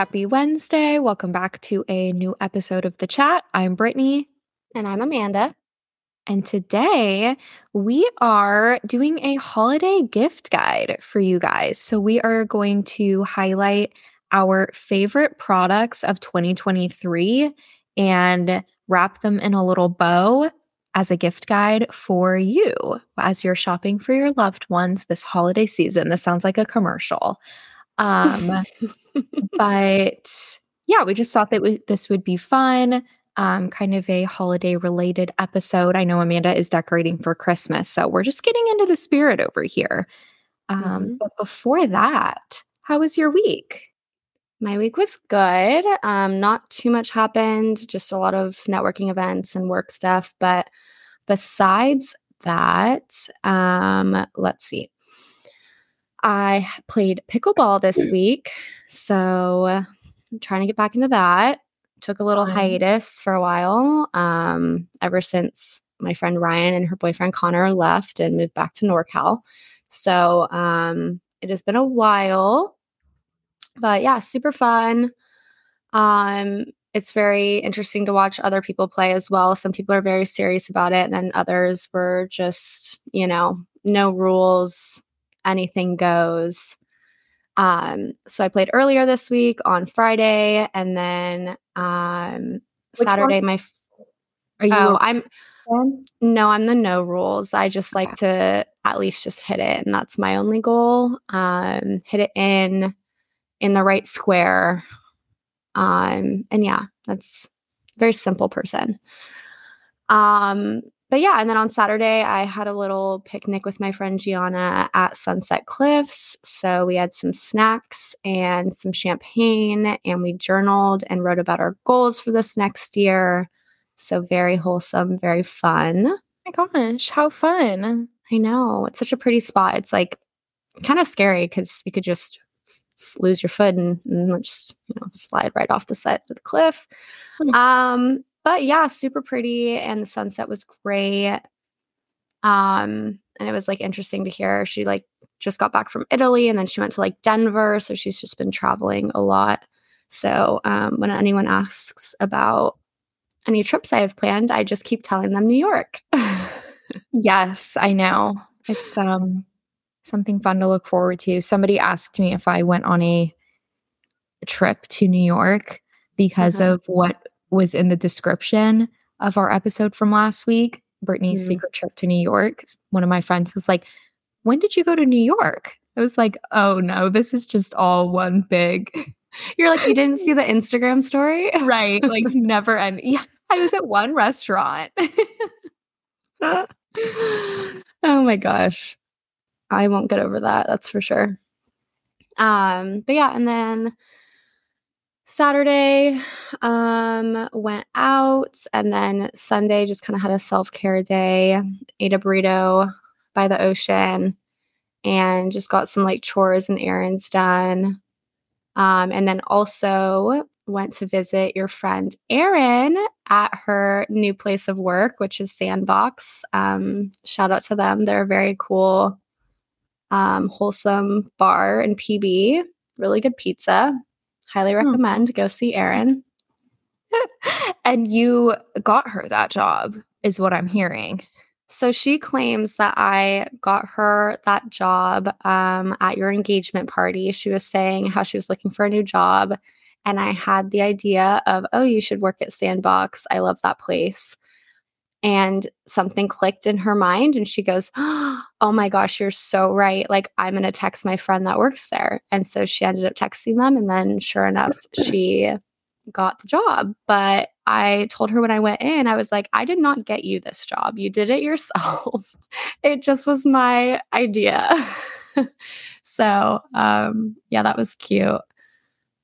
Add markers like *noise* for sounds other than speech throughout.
Happy Wednesday. Welcome back to a new episode of The Chat. I'm Brittney. And I'm Amanda. And today we are doing a holiday gift guide for you guys. So we are going to highlight our favorite products of 2023 and wrap them in a little bow as a gift guide for you as you're shopping for your loved ones this holiday season. This sounds like a commercial. Um, but yeah, we just thought that we, this would be fun, um, kind of a holiday related episode. I know Amanda is decorating for Christmas, so we're just getting into the spirit over here. Um, mm-hmm. But before that, how was your week? My week was good. Um, not too much happened, just a lot of networking events and work stuff. But besides that, um, let's see. I played pickleball this week. So I'm trying to get back into that. Took a little hiatus for a while, um, ever since my friend Ryan and her boyfriend Connor left and moved back to NorCal. So um, it has been a while but yeah, super fun. Um, it's very interesting to watch other people play as well. Some people are very serious about it, and then others were just, you know, no rules, anything goes. Um, so I played earlier this week on Friday, and then um, Saturday. My f- are you? Oh, I'm. No, I'm the no rules. I just like to at least just hit it, and that's my only goal. Um, hit it in in the right square. Um, and yeah, that's very simple person. Um, but yeah, and then on Saturday, I had a little picnic with my friend Gianna at Sunset Cliffs. So we had some snacks and some champagne, and we journaled and wrote about our goals for this next year. So very wholesome, very fun. Oh my gosh, how fun! I know. It's such a pretty spot. It's like kind of scary because you could just lose your foot and, and just you know slide right off the side of the cliff. Mm-hmm. Um, but yeah, super pretty, and the sunset was great. Um, and it was like interesting to hear she like just got back from Italy, and then she went to like Denver, so she's just been traveling a lot. So um, when anyone asks about any trips I have planned, I just keep telling them New York. *laughs* yes, I know. It's um something fun to look forward to. Somebody asked me if I went on a trip to New York because uh-huh. of what was in the description of our episode from last week, Brittany's mm. secret trip to New York. One of my friends was like, When did you go to New York? I was like, Oh no, this is just all one big. *laughs* You're like, You didn't see the Instagram story? right. Like, *laughs* never end. Yeah. I was at one restaurant. *laughs* oh my gosh. I won't get over that. That's for sure. Um, but yeah, and then Saturday um went out and then Sunday just kind of had a self-care day, ate a burrito by the ocean and just got some like chores and errands done. Um, and then also went to visit your friend Erin at her new place of work, which is Sandbox. Um, shout out to them. They're a very cool um, wholesome bar and PB. Really good pizza. Highly hmm. recommend. Mm. Go see Erin. *laughs* and you got her that job, is what I'm hearing. So she claims that I got her that job um, at your engagement party. She was saying how she was looking for a new job. And I had the idea of, oh, you should work at Sandbox. I love that place and something clicked in her mind and she goes *gasps* oh my gosh you're so right. Like i'm going to text my friend that works there. And so she ended up texting them and then sure enough she got the job. But i told her when i went in i was like i did not get you this job. You did it yourself. *laughs* It just was my idea. *laughs* So um yeah that was cute.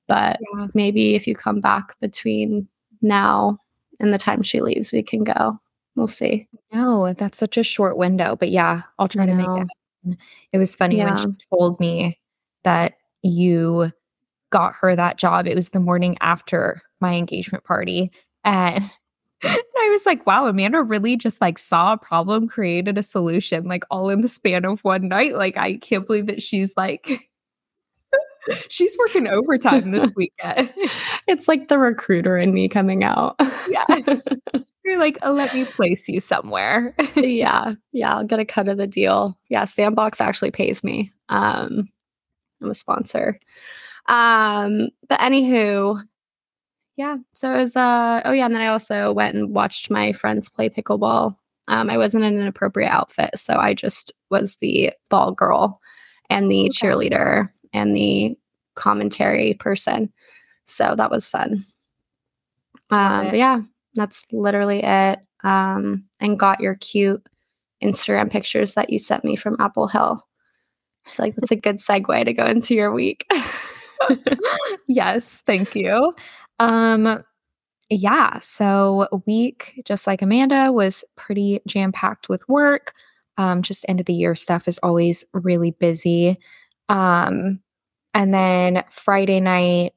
But yeah. maybe if you come back between now and the time she leaves we can go we'll see. No, that's such a short window. But yeah, I'll try to make it. It was funny yeah. when she told me that you got her that job. It was the morning after my engagement party. *laughs* And I was like, wow, Amanda really just like saw a problem, created a solution, like all in the span of one night. Like, I can't believe that she's like *laughs* She's working overtime this *laughs* weekend. it's like the recruiter in me coming out. yeah. You're like, oh, let me place you somewhere. *laughs* yeah. Yeah. I'll get a cut of the deal. Yeah. Sandbox actually pays me. Um, I'm a sponsor. Um, but anywho, yeah. So it was uh oh yeah, and then I also went and watched my friends play pickleball. Um, I wasn't in an appropriate outfit, so I just was the ball girl and the okay. cheerleader and the commentary person. So that was fun. Um, but yeah, that's literally it. Um, and got your cute Instagram pictures that you sent me from Apple Hill. I feel like that's a good segue to go into your week. *laughs* yes, thank you. Um yeah, so week just like Amanda was pretty jam-packed with work. Um just end of the year stuff is always really busy. Um and then Friday night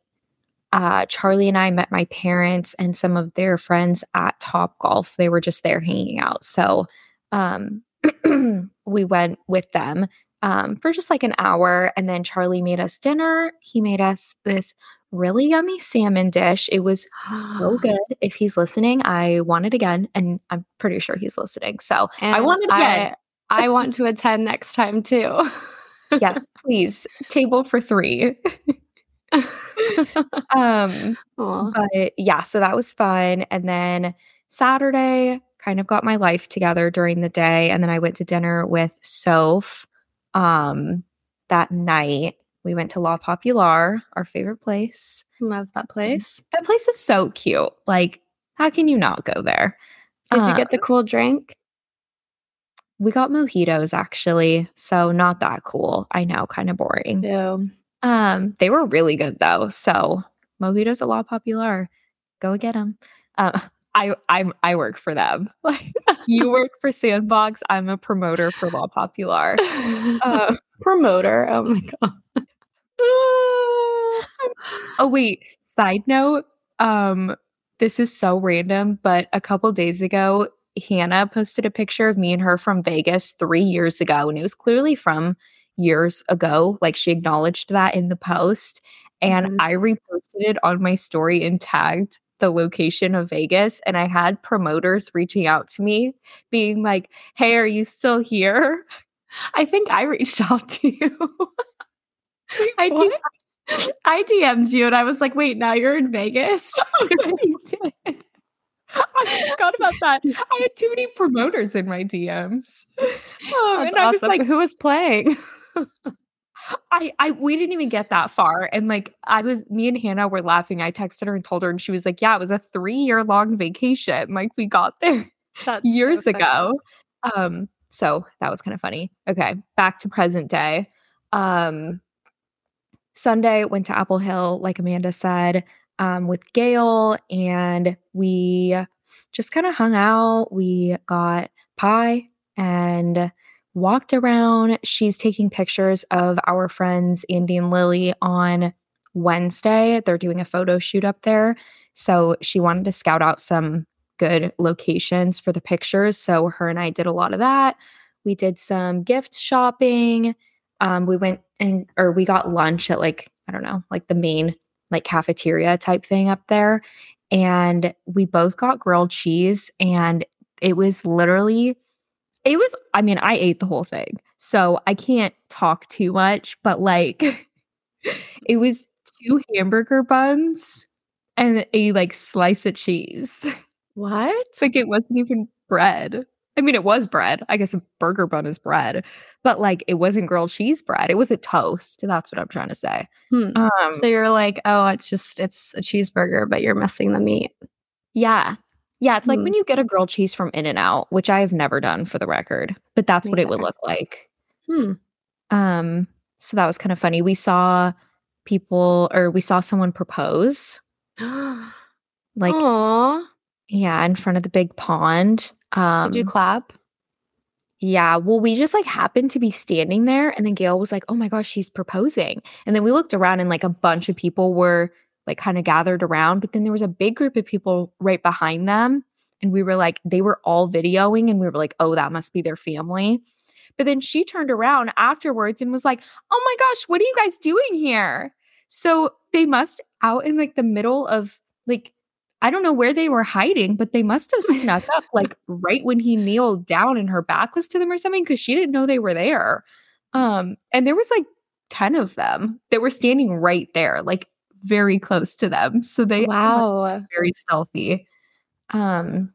uh, Charlie and I met my parents and some of their friends at Top Golf. They were just there hanging out. So um, *clears throat* we went with them um, for just like an hour. And then Charlie made us dinner. He made us this really yummy salmon dish. It was so *gasps* good. If he's listening, I want it again. And I'm pretty sure he's listening. So and I want it again. I, I want to attend next time too. yes, *laughs* please. Table for three. *laughs* *laughs* um, *laughs* Aww. but yeah, so that was fun. And then Saturday, kind of got my life together during the day. And then I went to dinner with Soph um, that night. We went to La Popular, our favorite place. Love that place. That place is so cute. Like, how can you not go there? Did you get the um, cool drink? We got mojitos actually, so not that cool. I know, kind of boring. Yeah. Um, they were really good though. So mojitos a La Popular. Go get them. Uh, *laughs* I I'm I work for them. *laughs* Like you *laughs* work for Sandbox. I'm a promoter for La Popular. Uh, promoter. Oh my god. oh wait. Side note. Um, this is so random, but a couple days ago, Hannah posted a picture of me and her from Vegas three years ago, and it was clearly from years ago. Like she acknowledged that in the post, and mm-hmm. I reposted it on my story and tagged the location of Vegas and I had promoters reaching out to me being like, "Hey, are you still here?" *laughs* I think I reached *laughs* out to you. I did. I DM'd you and I was like, "Wait, now you're in Vegas?" *laughs* I forgot about that. I had too many promoters in my DMs. Oh, and awesome. I was like, "Who was playing?" *laughs* I, I, we didn't even get that far. And like, I was, me and Hannah were laughing. I texted her and told her, and she was like, yeah, it was a three year long vacation. Like, we got there *laughs* That's years so ago. Um, so that was kind of funny. Okay. Back to present day. Um, Sunday went to Apple Hill, like Amanda said, um, with Gail, and we just kind of hung out. We got pie and walked around. She's taking pictures of our friends Andy and Lily on Wednesday. They're doing a photo shoot up there. So she wanted to scout out some good locations for the pictures. So her and I did a lot of that. We did some gift shopping. Um, we went and or we got lunch at like, I don't know, like the main like cafeteria type thing up there. And we both got grilled cheese and it was literally it was, I mean, I ate the whole thing. So I can't talk too much, but like *laughs* it was two hamburger buns and a like slice of cheese. *laughs* What? like it wasn't even bread. I mean, it was bread. I guess a burger bun is bread, but like it wasn't grilled cheese bread. It was a toast. That's what I'm trying to say. Hmm. Um, so you're like, oh, it's just it's a cheeseburger, but you're missing the meat. Yeah, yeah, it's like when mm. you get a grilled cheese from In-N-Out, which I have never done for the record, but that's what it would look like. Hmm. Um, so that was kind of funny. We saw people or we saw someone propose. *gasps* like Aww. yeah, in front of the big pond. Um Did you clap? Yeah, well, we just like happened to be standing there, and then Gail was like, "Oh my gosh, she's proposing!" And then we looked around, and like a bunch of people were like kind of gathered around. But then there was a big group of people right behind them. And we were like, they were all videoing and we were like, oh, that must be their family. But then she turned around afterwards and was like, oh my gosh, what are you guys doing here? So they must out in like the middle of like I don't know where they were hiding, but they must have *laughs* snuck up like right when he kneeled down and her back was to them or something because she didn't know they were there. Um, and there was like 10 of them that were standing right there, like very close to them. So they wow very stealthy. Um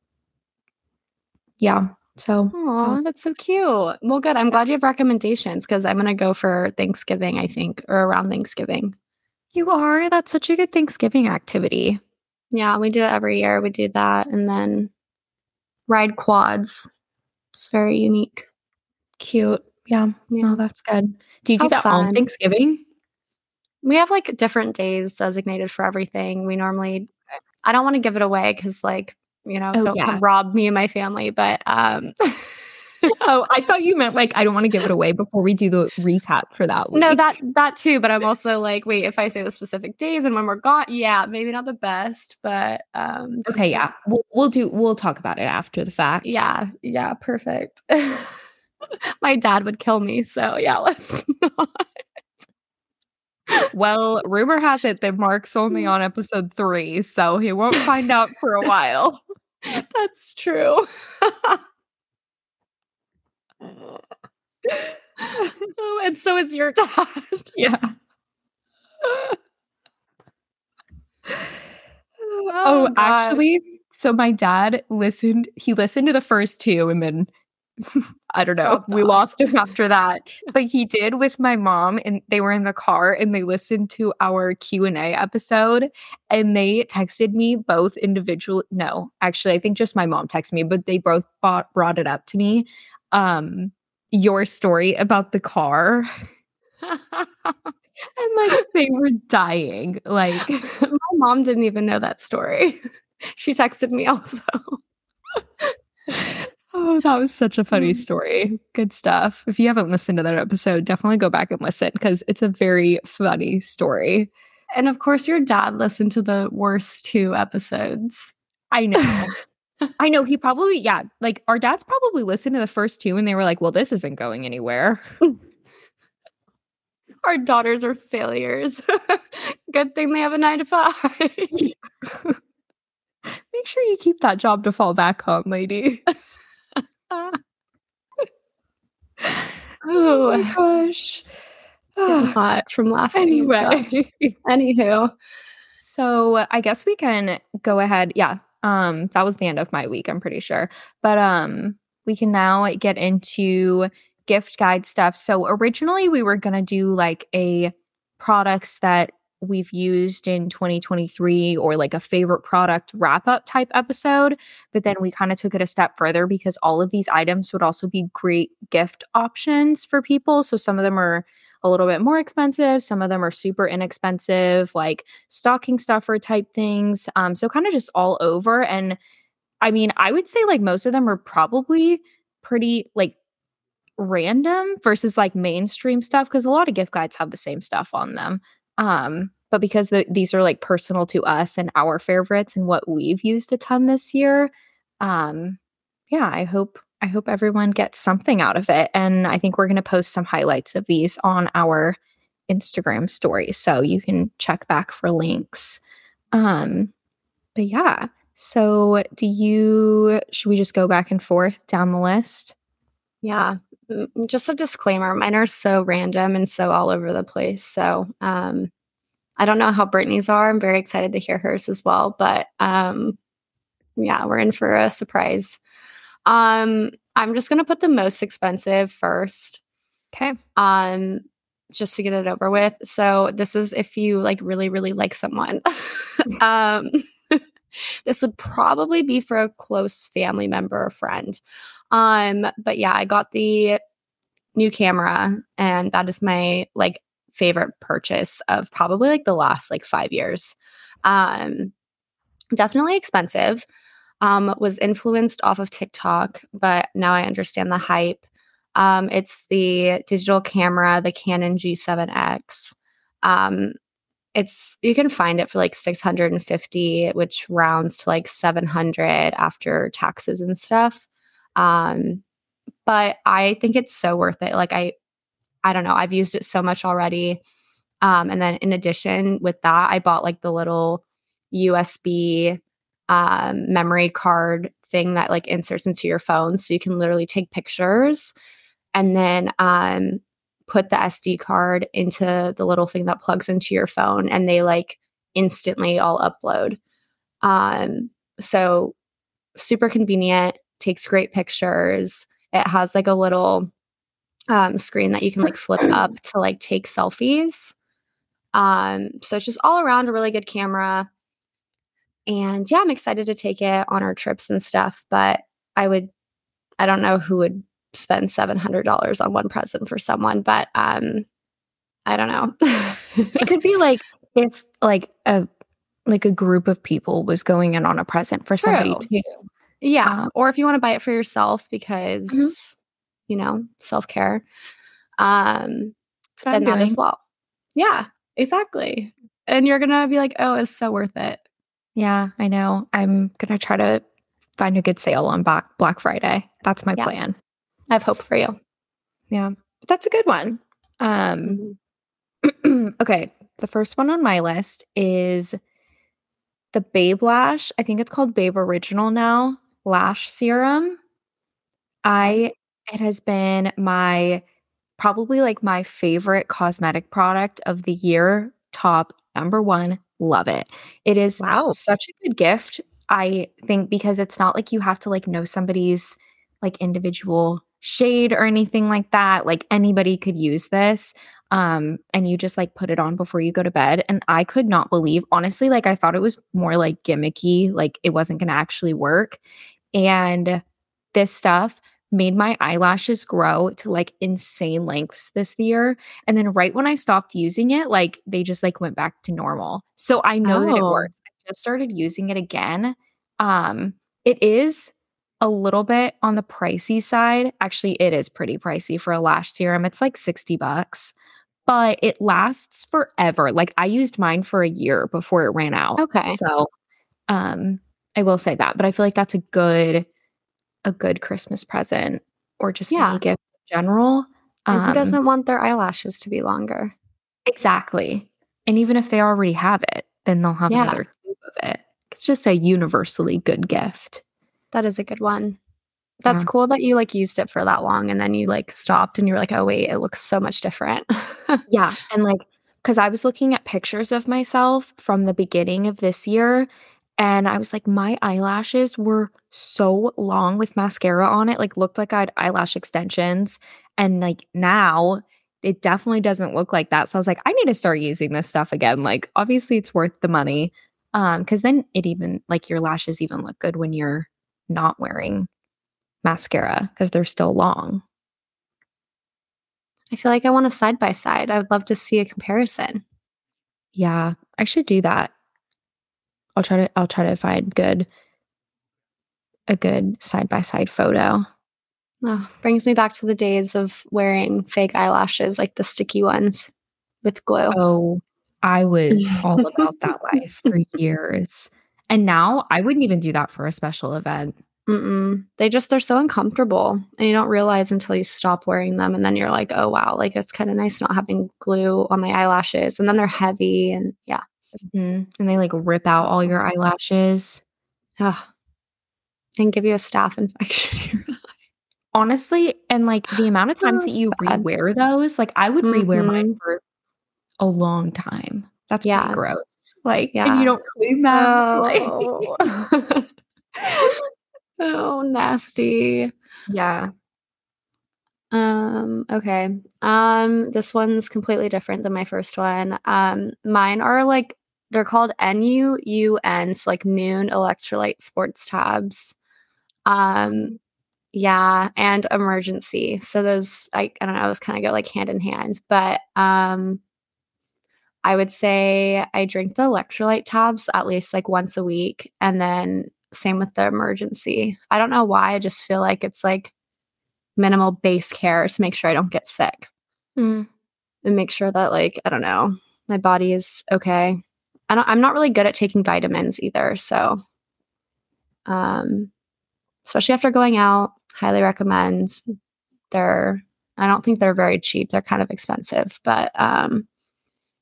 yeah. So Aw, that's so cute. Well, good. I'm glad you have recommendations because I'm gonna go for Thanksgiving, I think, or around Thanksgiving. you are. That's such a good Thanksgiving activity. Yeah, we do it every year. We do that and then ride quads. It's very unique. Cute. Yeah. Yeah. Oh, that's good. Do you do How that on. Thanksgiving? We have like different days designated for everything. We normally I don't want to give it away because like, you know, Oh, don't yeah. rob me and my family, but um *laughs* oh, I thought you meant like I don't want to give it away before we do the recap for that week. No, that that too, but I'm also like, wait, if I say the specific days and when we're gone, yeah, maybe not the best, but um Okay, yeah. We'll, we'll do we'll talk about it after the fact. Yeah, yeah, perfect. *laughs* My dad would kill me, so yeah, *laughs* let's not. Well, rumor has it that Mark's only mm. on episode 3, so he won't find out for a while. *laughs* That's true. *laughs* oh, and so is your dad. Yeah. *laughs* Oh, oh God. actually, so my dad listened. He listened to the first two, and then I don't know. Dropped we lost him after that. But he did with my mom, and they were in the car, and they listened to our Q and A episode, and they texted me both individually. No, actually, I think just my mom texted me, but they both bought, brought it up to me. Um, your story about the car, *laughs* and like they were dying. Like, *laughs* My mom didn't even know that story. *laughs* She texted me also. Oh, that was such a funny Mm. story. Good stuff. If you haven't listened to that episode, definitely go back and listen because it's a very funny story. And of course, your dad listened to the worst two episodes. I know. *laughs* I know. He probably, yeah, like our dads probably listened to the first two and they were like, well, this isn't going anywhere. *laughs* Our daughters are failures. *laughs* Good thing they have a nine to five. Make sure you keep that job to fall back on, ladies. Oh my *laughs* gosh. Getting hot from laughing. Anyway. Anywho, So I guess we can go ahead. Yeah. Um, that was the end of my week, I'm pretty sure. But um we can now get into gift guide stuff. So originally we were gonna do like a products that we've used in 2023 or like a favorite product wrap up type episode. But then we kind of took it a step further because all of these items would also be great gift options for people. So some of them are a little bit more expensive, some of them are super inexpensive, like stocking stuffer type things. Um, so kind of just all over. And I mean, I would say like most of them are probably pretty like random versus like mainstream stuff because a lot of gift guides have the same stuff on them. Um, but because the, these are like personal to us and our favorites and what we've used a ton this year, um, yeah, I hope I hope everyone gets something out of it. And I think we're going to post some highlights of these on our Instagram story. So you can check back for links. Um, but yeah. So do you should we just go back and forth down the list? yeah. Mm, Just a disclaimer mine are so random and so all over the place. So, um, I don't know how Brittney's are. I'm very excited to hear hers as well. But um, yeah, we're in for a surprise. Um, I'm just gonna put the most expensive first. Okay. um just to get it over with so this is if you like really really like someone *laughs* um *laughs* this would probably be for a close family member or friend um but yeah i got the new camera and that is my like favorite purchase of probably like the last like 5 years um definitely expensive um was influenced off of TikTok but now I understand the hype um, it's the digital camera, the Canon G7X. Um, it's you can find it for like 650, which rounds to like 700 after taxes and stuff. Um, but I think it's so worth it. Like I, I don't know. I've used it so much already. Um, and then in addition with that, I bought like the little USB um, memory card thing that like inserts into your phone. So you can literally take pictures and then um, put the SD card into the little thing that plugs into your phone and they like instantly all upload. Um, so super convenient, takes great pictures. It has like a little um, screen that you can like flip up *clears throat* to like take selfies. Um, so it's just all around a really good camera. And yeah, I'm excited to take it on our trips and stuff. But I would, I don't know who would spend $700 on one present for someone, but um, I don't know. *laughs* it could be like if like a like a group of people was going in on a present for somebody True. too. Yeah. Um, or if you want to buy it for yourself because mm-hmm. you know, self-care. Um and that as well. Yeah, exactly. And you're gonna be like, oh, it's so worth it. Yeah, I know. I'm gonna try to find a good sale on Black Black Friday. That's my yeah. plan. I have hope for you. Yeah. But that's a good one. Um mm-hmm. *clears throat* okay. The first one on my list is the Babe Lash. I think it's called Babe Original now. Lash serum. I it has been my probably like my favorite cosmetic product of the year. Top number one. Love it. It is wow. such a good gift. I think because it's not like you have to like know somebody's like individual shade or anything like that. Like anybody could use this. Um, and you just like put it on before you go to bed. And I could not believe, honestly, like I thought it was more like gimmicky, like it wasn't going to actually work. And this stuff made my eyelashes grow to like insane lengths this year. And then right when I stopped using it, like they just like went back to normal. So I know oh. that it oh. works. I just started using it again. Um, it is a little bit on the pricey side. Actually, it is pretty pricey for a lash serum. It's like 60 bucks, but it lasts forever. Like I used mine for a year before it ran out. Okay. So um I will say that, but I feel like that's a good a good Christmas present or just yeah. any gift in general. Um, who doesn't want their eyelashes to be longer? Exactly. And even if they already have it, then they'll have yeah. another tube of it. It's just a universally good gift. That is a good one. That's yeah. cool that you like used it for that long and then you like stopped and you were like, oh, wait, it looks so much different. *laughs* yeah. And like, because I was looking at pictures of myself from the beginning of this year and I was like, my eyelashes were so long with mascara on it, like, looked like I had eyelash extensions. And like now, it definitely doesn't look like that. So I was like, I need to start using this stuff again. Like, obviously, it's worth the money. Um, because then it even like your lashes even look good when you're not wearing mascara because they're still long. I feel like I want a side by side. I would love to see a comparison. Yeah, I should do that. I'll try to I'll try to find good a good side by side photo. Oh, brings me back to the days of wearing fake eyelashes like the sticky ones with glue. Oh, I was *laughs* all about that life for years. And now I wouldn't even do that for a special event. Mm-mm. They just they're so uncomfortable, and you don't realize until you stop wearing them, and then you're like, oh wow, like it's kind of nice not having glue on my eyelashes, and then they're heavy, and yeah, mm-hmm. and they like rip out all your eyelashes, Ugh. and give you a staph *laughs* infection. Honestly, and like the amount of *gasps* times oh, that you bad. rewear those, like I would mm-hmm. rewear mine for a long time. That's yeah. gross. Like, yeah. and you don't clean them. *laughs* Oh. Like. *laughs* oh, nasty. Yeah. Um, okay. Um, this one's completely different than my first one. Um, mine are like they're called NUUN, so like noon electrolyte sports tabs. Um, yeah, and Emergen-C. So those I, I don't know, those kind of go like hand in hand. But um I would say I drink the electrolyte tabs at least like once a week. And then same with the Emergen-C. I don't know why. I just feel like it's like minimal base care to make sure I don't get sick. Mm. And make sure that, like, I don't know, my body is okay. I don't, I'm not really good at taking vitamins either. So, um, especially after going out, highly recommend. They're, I don't think they're very cheap. They're kind of expensive, but um,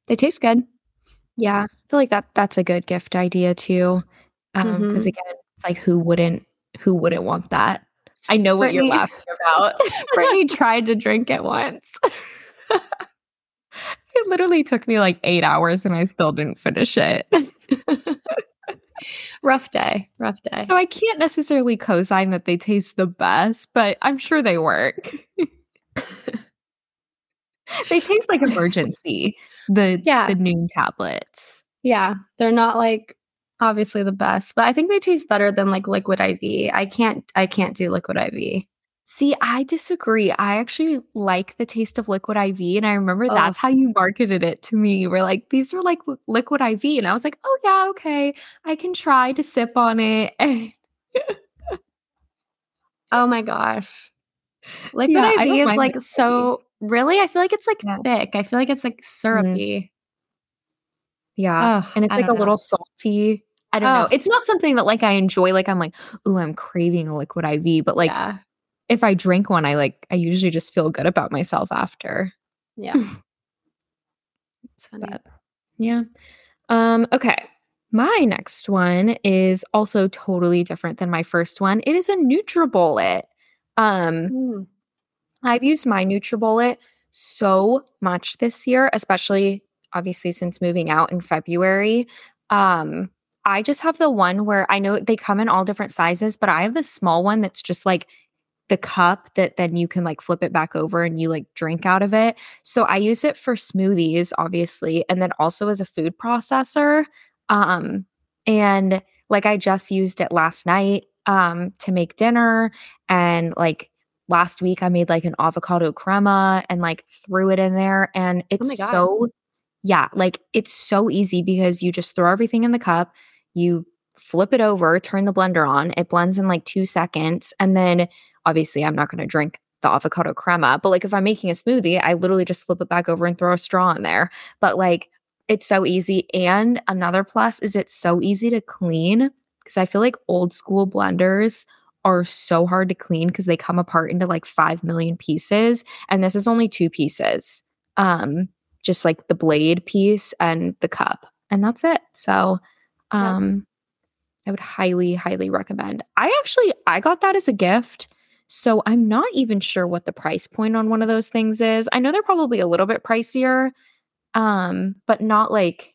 they taste good. Yeah, I feel like that that's a good gift idea too. Um, because Mhm. again, it's like who wouldn't who wouldn't want that? I know what you're laughing about. *laughs* Brittney tried to drink it once. *laughs* It literally took me like 8 hours and I still didn't finish it. *laughs* Rough day, rough day. So I can't necessarily co-sign that they taste the best, but I'm sure they work. *laughs* They taste like Emergen-C, the Yeah. the Nuun tablets. Yeah, they're not like obviously the best, but I think they taste better than like liquid IV. I can't I can't do liquid IV. See, I disagree. I actually like the taste of liquid IV, and I remember Ugh. that's how you marketed it to me. You were like, "These are like liquid IV," and I was like, "Oh yeah, okay, I can try to sip on it." *laughs* Oh my gosh. Liquid Yeah, IV is like so really? I feel like it's like Yeah. thick. I feel like it's like mm-hmm. syrupy. yeah, Oh, and it's I like a know. little salty. I don't know. It's not something that like I enjoy. Like I'm like, "Ooh, I'm craving a liquid IV," but like yeah. If I drink one, I like I usually just feel good about myself after. Yeah. *laughs* It's funny. But yeah. Um, okay. My next one is also totally different than my first one. It is a NutriBullet. Um, Mm. I've used my NutriBullet so much this year, especially obviously since moving out in February. Um, I just have the one where I know they come in all different sizes, but I have the small one that's just like the cup that then you can like flip it back over and you like drink out of it. So I use it for smoothies, obviously, and then also as a food processor. Um, and like I just used it last night um to make dinner and like last week I made like an avocado crema and like threw it in there and it's my God. so yeah, like it's so easy because you just throw everything in the cup, you flip it over, turn the blender on, it blends in like 2 seconds and then obviously I'm not going to drink the avocado crema, but like if I'm making a smoothie, I literally just flip it back over and throw a straw in there. But like it's so easy and another plus is it's so easy to clean because I feel like old school blenders are so hard to clean because they come apart into like 5 million pieces and this is only two pieces um just like the blade piece and the cup and that's it. So um i would highly highly recommend. I actually i got that as a gift so i'm not even sure what the price point on one of those things is. I know they're probably a little bit pricier um but not like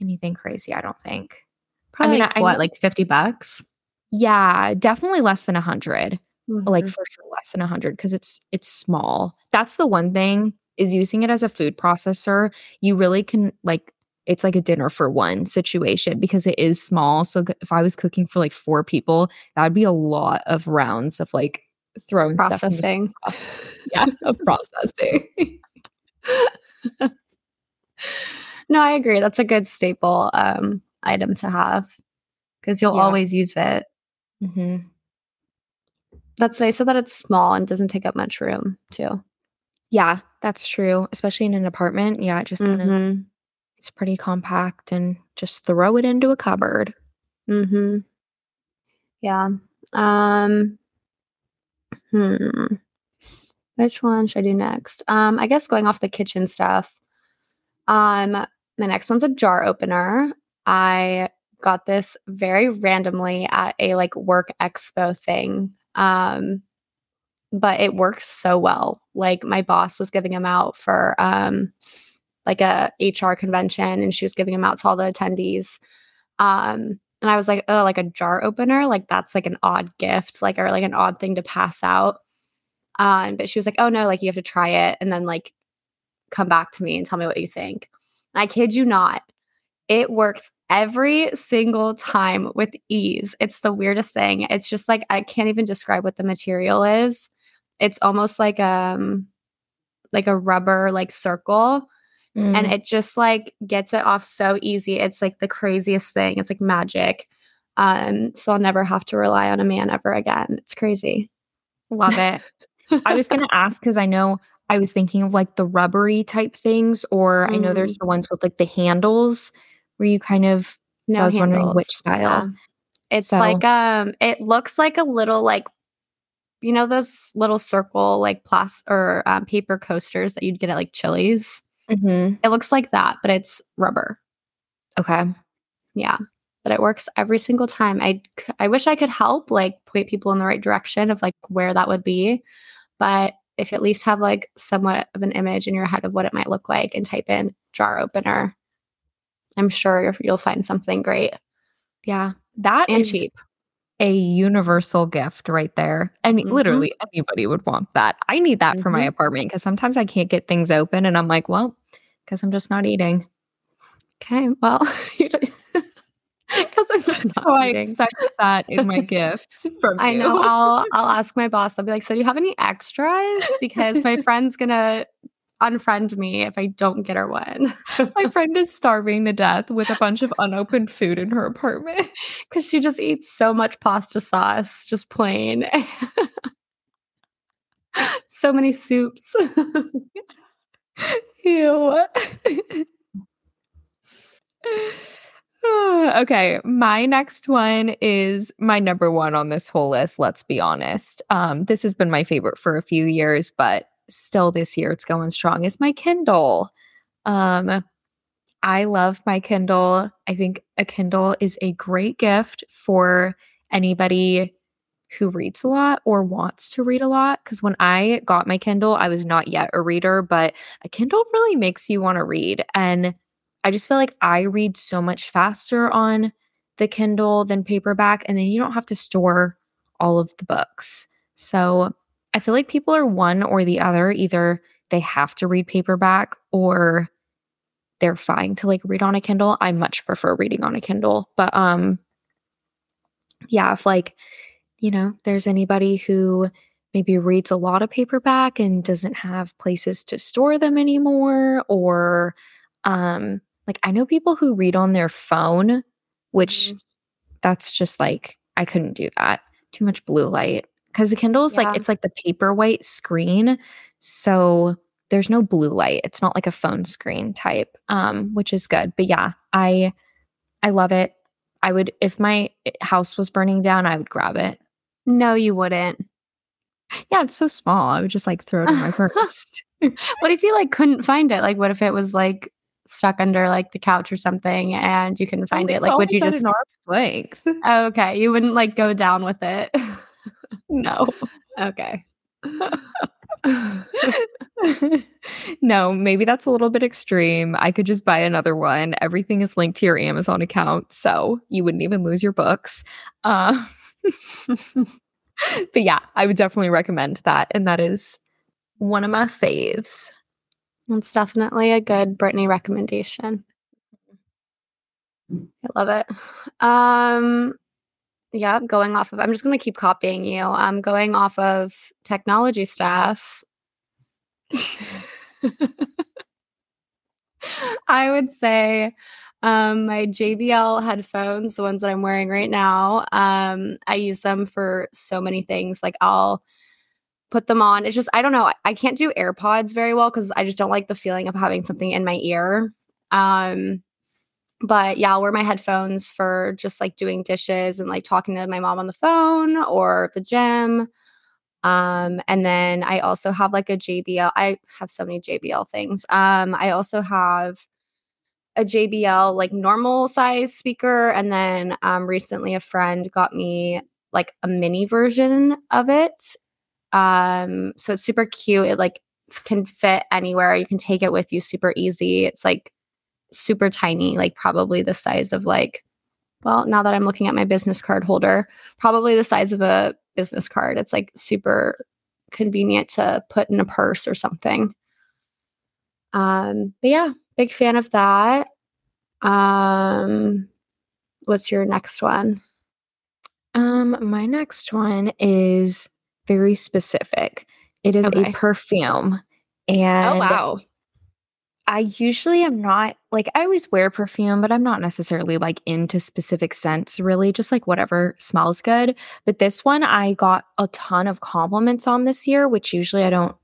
anything crazy i don't think. Probably mean, like, I- I what, know- like 50 bucks? yeah definitely less than a hundred. Like Mhm. for sure less than a 100 because it's it's small. That's the one thing is using it as a food processor. You really can like it's like a dinner for one situation because it is small so if i was cooking for like four people that would be a lot of rounds of like throwing stuff in the- processing. yeah of processing *laughs* no, I agree. That's a good staple um, item to have because you'll Yeah. always use it. Mhm. That's nice so that it's small and doesn't take up much room too. yeah that's true especially in an apartment yeah it just kind of Mhm. It's pretty compact and just throw it into a cupboard Mm-hmm. Yeah. Um hmm. Which one should I do next? Um, I guess going off the kitchen stuff. Um, the next one's a jar opener. I got this very randomly at a like work expo thing. Um, but it works so well. Like my boss was giving them out for um like a HR convention and she was giving them out to all the attendees. Um, and I was like, oh, like a jar opener, like that's like an odd gift, like or like an odd thing to pass out. Um, but she was like, oh no, like you have to try it and then like come back to me and tell me what you think. And I kid you not, it works every single time with ease. It's the weirdest thing. It's just like I can't even describe what the material is. It's almost like um like a rubber like circle and Mm. it just like gets it off so easy. It's like the craziest thing. It's like magic. Um, so I'll never have to rely on a man ever again. It's crazy. Love it. I was going *laughs* to ask because I know I was thinking of like the rubbery type things, or I know there's the ones with like the handles where you kind of. So I was wondering which handles. Yeah. style. It's So- like um, it looks like a little like, you know, those little circle like plastic or um, paper coasters that you'd get at like Chili's. Mm-hmm. It looks like that, but it's rubber. Okay. Yeah. But it works every single time. I, I wish I could help, like, point people in the right direction of like where that would be. But if you at least have like somewhat of an image in your head of what it might look like and type in jar opener, I'm sure you'll find something great. Yeah. That and is cheap. A universal gift right there. I mean, Mhm. literally anybody would want that. I need that for my Mhm. apartment because sometimes I can't get things open and I'm like, well, because I'm just not eating. Okay. Well, *laughs* because *laughs* I'm just *laughs* not So I eating. expect that in my gift from I you. know. I'll I'll ask my boss. I'll be like, "So do you have any extras?" Because my friend's gonna unfriend me if I don't get her one. *laughs* my friend is starving to death with a bunch of unopened food in her apartment. *laughs* Because she just eats so much pasta sauce, just plain. *laughs* so many soups. Ew. *sighs* okay, my next one is my number one on this whole list. Let's be honest. Um, this has been my favorite for a few years, but still this year it's going strong. Is my Kindle. Um, I love my Kindle. I think a Kindle is a great gift for anybody who reads a lot or wants to read a lot. Because when I got my Kindle, I was not yet a reader, but a Kindle really makes you want to read. And I just feel like I read so much faster on the Kindle than paperback. And then you don't have to store all of the books. So I feel like people are one or the other. Either they have to read paperback or they're fine to like read on a Kindle. I much prefer reading on a Kindle. But um yeah, if like, you know, there's anybody who maybe reads a lot of paperback and doesn't have places to store them anymore or um like I know people who read on their phone, which Mhm. that's just like I couldn't do that. Too much blue light. Cuz the Kindle is Yeah. like it's like the paperwhite screen. So there's no blue light. It's not like a phone screen type, um, which is good. But yeah, I I love it. I would if my house was burning down, I would grab it. No, you wouldn't. Yeah, it's so small. I would just like throw it in my *laughs* purse. *laughs* What if you like couldn't find it? Like, what if it was like stuck under like the couch or something and you couldn't find Oh, it? Like, would you just? at an arm's length? Oh, okay, you wouldn't like go down with it. *laughs* no. okay. *laughs* no, maybe that's a little bit extreme. I could just buy another one. Everything is linked to your Amazon account, so you wouldn't even lose your books. Uh, *laughs* but yeah, I would definitely recommend that. And that is one of my faves. That's definitely a good Brittney recommendation. I love it. Um yeah, going off of I'm just gonna keep copying you. I'm going off of technology stuff. *laughs* I would say um my JBL headphones, the ones that I'm wearing right now. Um I use them for so many things. Like I'll put them on. It's just I don't know. I, I can't do AirPods very well because I just don't like the feeling of having something in my ear. Um, but yeah, I'll wear my headphones for just like doing dishes and like talking to my mom on the phone or the gym. Um, and then I also have like a JBL. I have so many JBL things. Um, I also have a JBL like normal size speaker, and then um, recently a friend got me like a mini version of it. Um, so it's super cute. It like can fit anywhere. You can take it with you super easy. It's like super tiny, like probably the size of like, well, now that I'm looking at my business card holder, probably the size of a business card. It's like super convenient to put in a purse or something. Um, but yeah, big fan of that. Um, what's your next one? Um, my next one is very specific. It is Okay. a perfume. And I usually am not like I always wear perfume, but I'm not necessarily like into specific scents really, just like whatever smells good. But this one I got a ton of compliments on this year, which usually I don't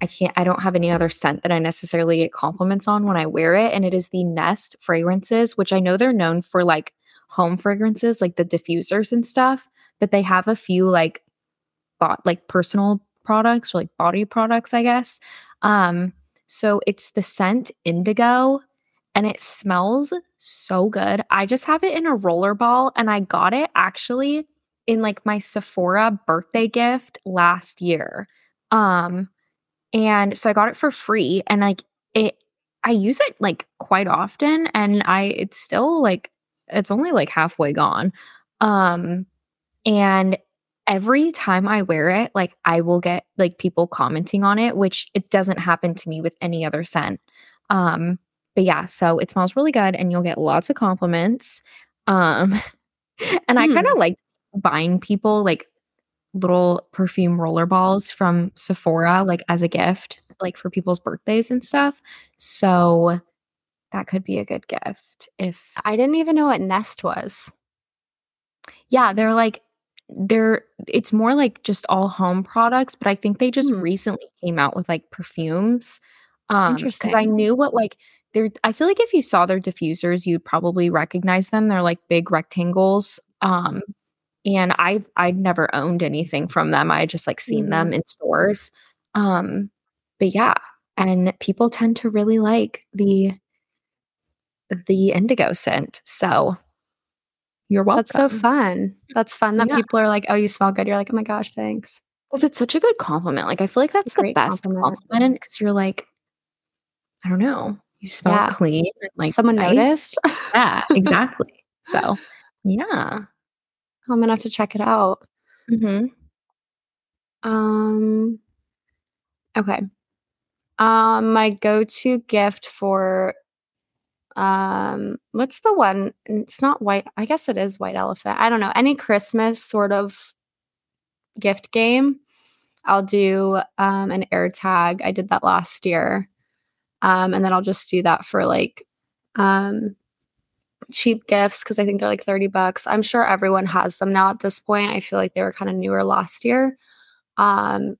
I can't I don't have any other scent that I necessarily get compliments on when I wear it. And it is the Nest fragrances, which I know they're known for like home fragrances, like the diffusers and stuff, but they have a few like bought like personal products or like body products, I guess. Um So it's the scent indigo and it smells so good. I just have it in a rollerball and I got it actually in like my Sephora birthday gift last year. Um and so I got it for free and like it I use it like quite often and I it's still like it's only like halfway gone. Um and every time I wear it, like I will get like people commenting on it, which it doesn't happen to me with any other scent. Um but yeah, so it smells really good and you'll get lots of compliments. Um *laughs* and I kind of Hmm. like buying people like little perfume roller balls from Sephora like as a gift, like for people's birthdays and stuff. So that could be a good gift if I didn't even know what Nest was. Yeah, they're like they're it's more like just all home products, but I think they just Hmm. recently came out with like perfumes. Um, because I knew what like they're I feel like if you saw their diffusers, you'd probably recognize them. They're like big rectangles. Um, and I've I'd never owned anything from them. I just like seen Mhm. them in stores. Um, but yeah, and people tend to really like the the indigo scent. So you're welcome. That's so fun. That's fun that Yeah. people are like, "Oh, you smell good." You're like, "Oh my gosh, thanks." 'Cause it's such a good compliment, like, I feel like that's the best compliment. because you're like, I don't know, you smell Yeah. clean like, Someone nice. noticed? Yeah, exactly. *laughs* So, yeah. I'm gonna have to check it out. Mhm. Um, okay. Um, my go-to gift for um, what's the one? It's not white. I guess it is white elephant. I don't know. Any Christmas sort of gift game. I'll do um an air tag. I did that last year. Um, and then I'll just do that for like um cheap gifts because I think they're like 30 bucks. I'm sure everyone has them now at this point. I feel like they were kind of newer last year. Um,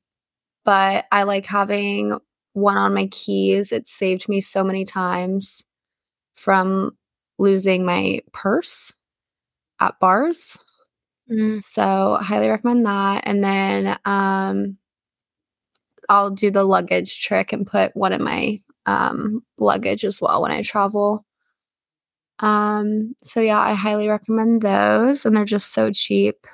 but I like having one on my keys. It saved me so many times from losing my purse at bars. Mm. So, highly recommend that. And then um I'll do the luggage trick and put one in my um luggage as well when I travel. Um so yeah, I highly recommend those and they're just so cheap.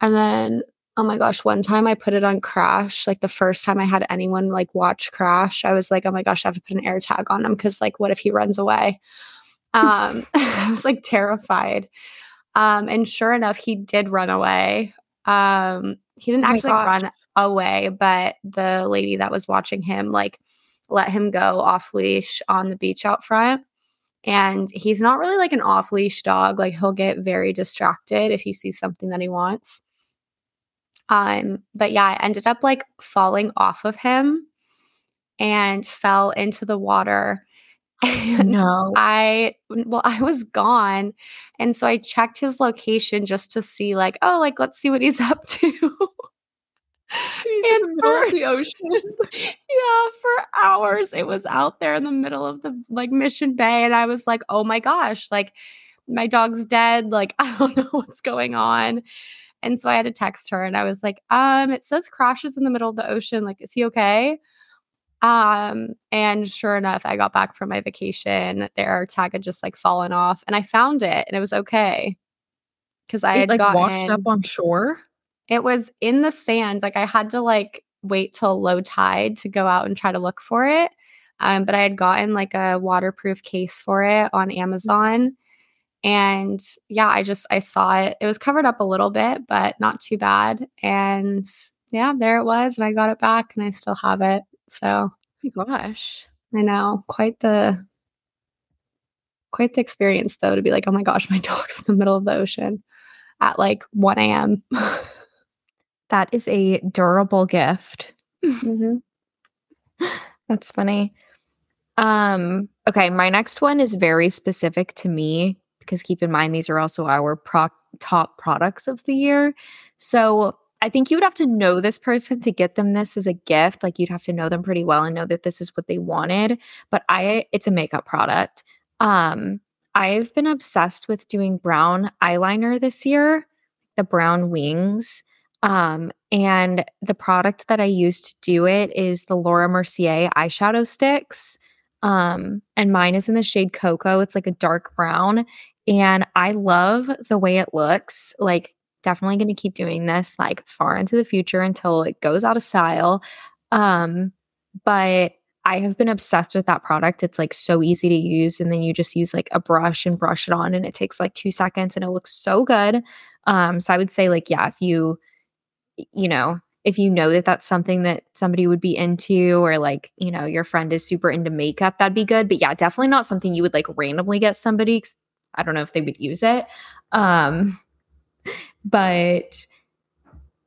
And then oh my gosh, one time I put it on Crash, like the first time I had anyone like watch Crash, I was like, "Oh my gosh, I have to put an air tag on him cuz like what if he runs away?" Um *laughs* I was like terrified. Um and sure enough, he did run away. Um he didn't Oh actually gosh. run away, but the lady that was watching him like let him go off leash on the beach out front. And he's not really like an off leash dog. Like he'll get very distracted if he sees something that he wants. Um, but yeah, I ended up like falling off of him and fell into the water. And No. I well, I was gone. And so I checked his location just to see, like, oh, like, let's see what he's *laughs* up to. He's and in the middle of for- the ocean. *laughs* yeah, for hours it was out there in the middle of the like Mission Bay. And I was like, oh my gosh, like my dog's dead. Like, *laughs* I don't know what's going on. And so I had to text her and I was like, um, it says crashes in the middle of the ocean. Like, is he okay? Um, and sure enough, I got back from my vacation. Their tag had just like fallen off and I found it and it was okay. Cause I It, had like, gotten washed up on shore? it was in the sand. Like I had to like wait till low tide to go out and try to look for it. Um, but I had gotten like a waterproof case for it on Amazon. And yeah, I just I saw it. It was covered up a little bit, but not too bad. And yeah, there it was. And I got it back and I still have it. So Oh my gosh. I know quite the quite the experience though to be like, oh my gosh, my *laughs* dog's in the middle of the ocean at like 1 a.m. *laughs* That is a durable gift. Mhm. *laughs* That's funny. Um, okay, my next one is very specific to me because keep in mind these are also our pro- top products of the year. So I think you would have to know this person to get them this as a gift. Like you'd have to know them pretty well and know that this is what they wanted. But I it's a makeup product. Um, I've been obsessed with doing brown eyeliner this year, the brown wings. Um, and the product that I use to do it is the Laura Mercier eyeshadow sticks. Um, and mine is in the shade cocoa. It's like a dark brown. And I love the way it looks. Like, definitely going to keep doing this like far into the future until it goes out of style. Um, but I have been obsessed with that product. It's like so easy to use. And then you just use like a brush and brush it on, and it takes like two seconds and it looks so good. Um, so I would say, like, yeah, if you, you know, if you know that that's something that somebody would be into, or like, you know, your friend is super into makeup, that'd be good. But yeah, definitely not something you would like randomly get somebody. I don't know if they would use it. Um, but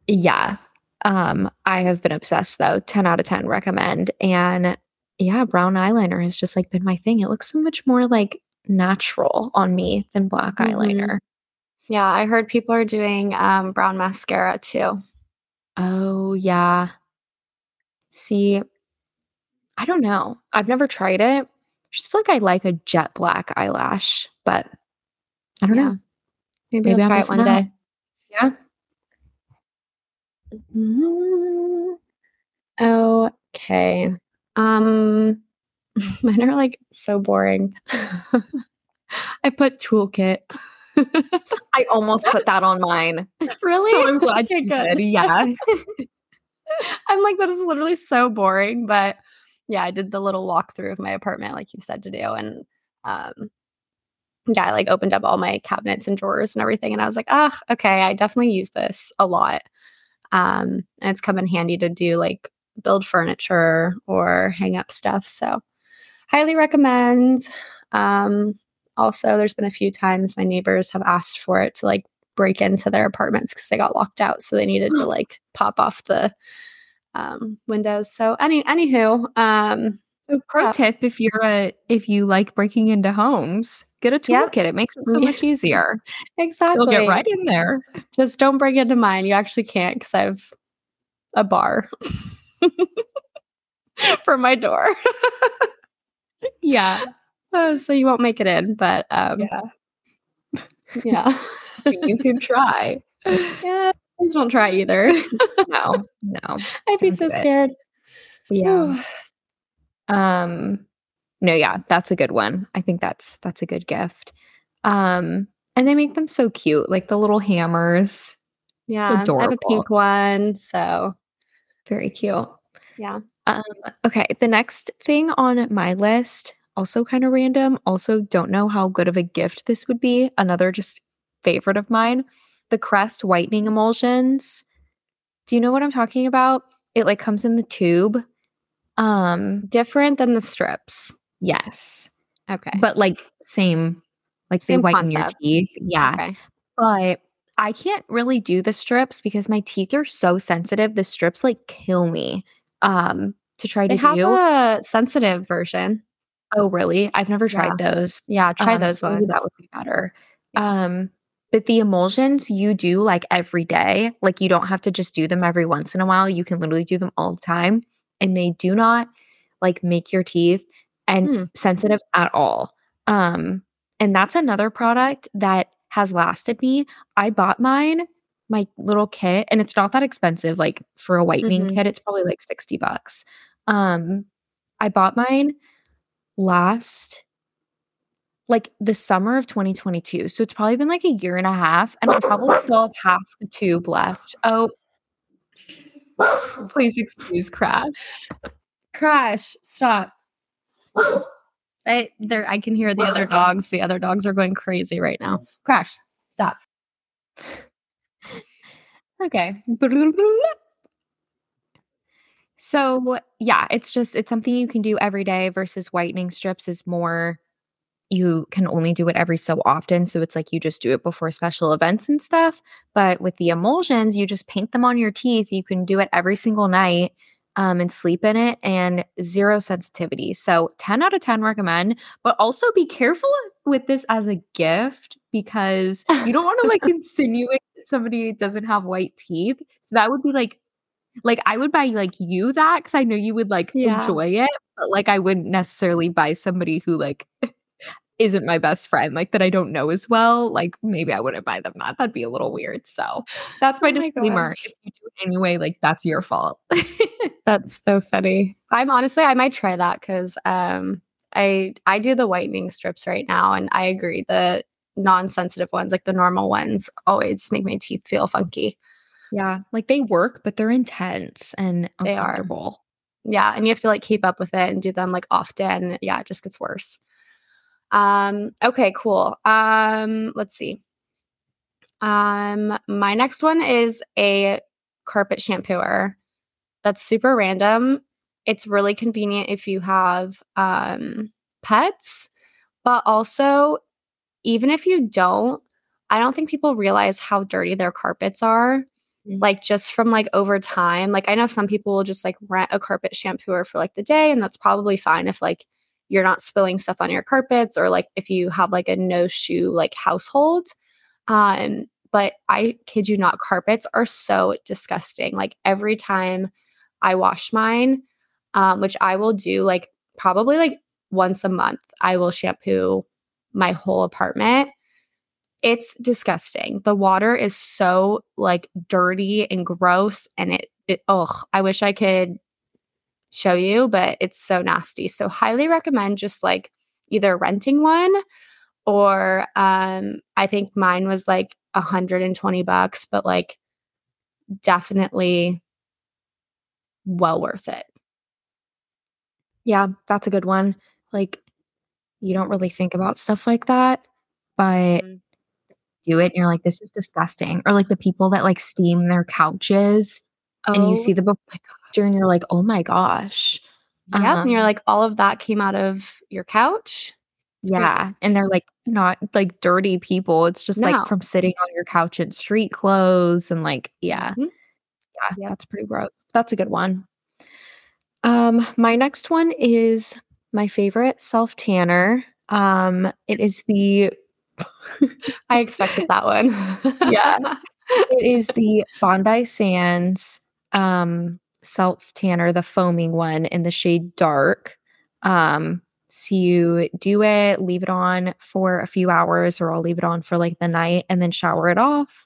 yeah, um, I have been obsessed though. 10 out of 10 recommend. And yeah, brown eyeliner has just like been my thing. It looks so much more like natural on me than black mm-hmm. eyeliner. Yeah, I heard people are doing um, brown mascara too. Oh, yeah. See, I don't know. I've never tried it. I just feel like I like a jet black eyelash, but I don't yeah. know. Maybe, Maybe I'll try it one day. Yeah. Mm-hmm. Okay. Um *laughs* mine are like so boring. *laughs* I put toolkit. *laughs* I almost put that on mine. Really? So I'm glad you did. Yeah. I'm like, that is literally so boring. But yeah, I did the little walkthrough of my apartment, like you said to do. And um yeah, I like opened up all my cabinets and drawers and everything. And I was like, ah, oh, okay, I definitely use this a lot. Um, and it's come in handy to do like build furniture or hang up stuff. So highly recommend. Um, also, there's been a few times my neighbors have asked for it to like break into their apartments because they got locked out. So they needed to like pop off the um, windows. So any anywho, um, so pro tip if you're a if you like breaking into homes, get a toolkit. Yep. It makes it so *laughs* much easier. exactly. You'll get right in there. Just don't break into mine. You actually can't because I have a bar *laughs* for my door. yeah. *laughs* Uh, so you won't make it in, but um, yeah. Yeah. you can try. Yeah. Please don't try either. no, no. I'd be so scared. Yeah. *sighs* *sighs* Um, no, yeah, that's a good one. I think that's that's a good gift. Um, and they make them so cute, like the little hammers. Yeah, adorable. I have a pink one, so very cute. Yeah. Um, okay, the next thing on my list, also kind of random. Also, don't know how good of a gift this would be. Another just favorite of mine, the Crest whitening emulsions. Do you know what I'm talking about? It like comes in the tube um, different than the strips. Yes. Okay. But like same, like same they whiten concept. your teeth. Yeah. Okay. But I can't really do the strips because my teeth are so sensitive. The strips like kill me. Um, to try they to have do. a sensitive version. Oh, really? I've never tried yeah. those. Yeah, try um, those so ones. That would be better. Yeah. Um, but the emulsions you do like every day. Like you don't have to just do them every once in a while. You can literally do them all the time and they do not like make your teeth and hmm. sensitive at all. Um, and that's another product that has lasted me. I bought mine, my little kit, and it's not that expensive. Like for a whitening mm-hmm. kit, it's probably like 60 bucks. Um, I bought mine last like the summer of 2022. So it's probably been like a year and a half, and I probably still have half the tube left. Oh, *laughs* Please excuse Crash. Crash, stop. I there I can hear the other *laughs* dogs. The other dogs are going crazy right now. Crash, stop. Okay. So, yeah, it's just it's something you can do every day versus whitening strips is more you can only do it every so often. So it's like you just do it before special events and stuff. But with the emulsions, you just paint them on your teeth. You can do it every single night um, and sleep in it and zero sensitivity. So 10 out of 10 recommend. But also be careful with this as a gift because you don't want to like *laughs* insinuate that somebody doesn't have white teeth. So that would be like, like I would buy like you that because I know you would like yeah. enjoy it, but like I wouldn't necessarily buy somebody who like *laughs* isn't my best friend, like that I don't know as well, like maybe I wouldn't buy them that. That'd be a little weird. So that's my Oh disclaimer. gosh. If you do it anyway, like that's your fault. *laughs* That's so funny. I'm honestly I might try that because um I I do the whitening strips right now and I agree the non-sensitive ones, like the normal ones, always make my teeth feel funky. yeah, like they work, but they're intense and They are. Yeah, and you have to like keep up with it and do them like often. Yeah, it just gets worse. Um okay, cool. Um let's see. Um my next one is a carpet shampooer. That's super random. It's really convenient if you have um pets, but also even if you don't, I don't think people realize how dirty their carpets are. Mm. Like just from like over time. Like I know some people will just like rent a carpet shampooer for like the day, and that's probably fine if like you're not spilling stuff on your carpets or like if you have like a no shoe like household. Um, but I kid you not, carpets are so disgusting. Like every time I wash mine, um, which I will do like probably like once a month, I will shampoo my whole apartment. It's disgusting. The water is so like dirty and gross and it it oh, I wish I could show you, but it's so nasty. So highly recommend just like either renting one or um I think mine was like 120 bucks, but like definitely well worth it. Yeah, that's a good one. Like you don't really think about stuff like that, but Mhm. do it and you're like, this is disgusting. Or like the people that like steam their couches and you see the Oh the and you're like, oh my gosh. Yep, and you're Um, like all of that came out of your couch. It's crazy. yeah. And they're like not like dirty people. It's just like from sitting on your couch in street clothes and like, yeah, Mhm. yeah, Yep. that's pretty gross. That's a good one. Um, my next one is my favorite self tanner. Um, it is the *laughs* I expected that one. *laughs* Yeah. *laughs* it is the Bondi Sands um self tanner, the foaming one in the shade dark. Um, so you do it, leave it on for a few hours, or I'll leave it on for like the night and then shower it off.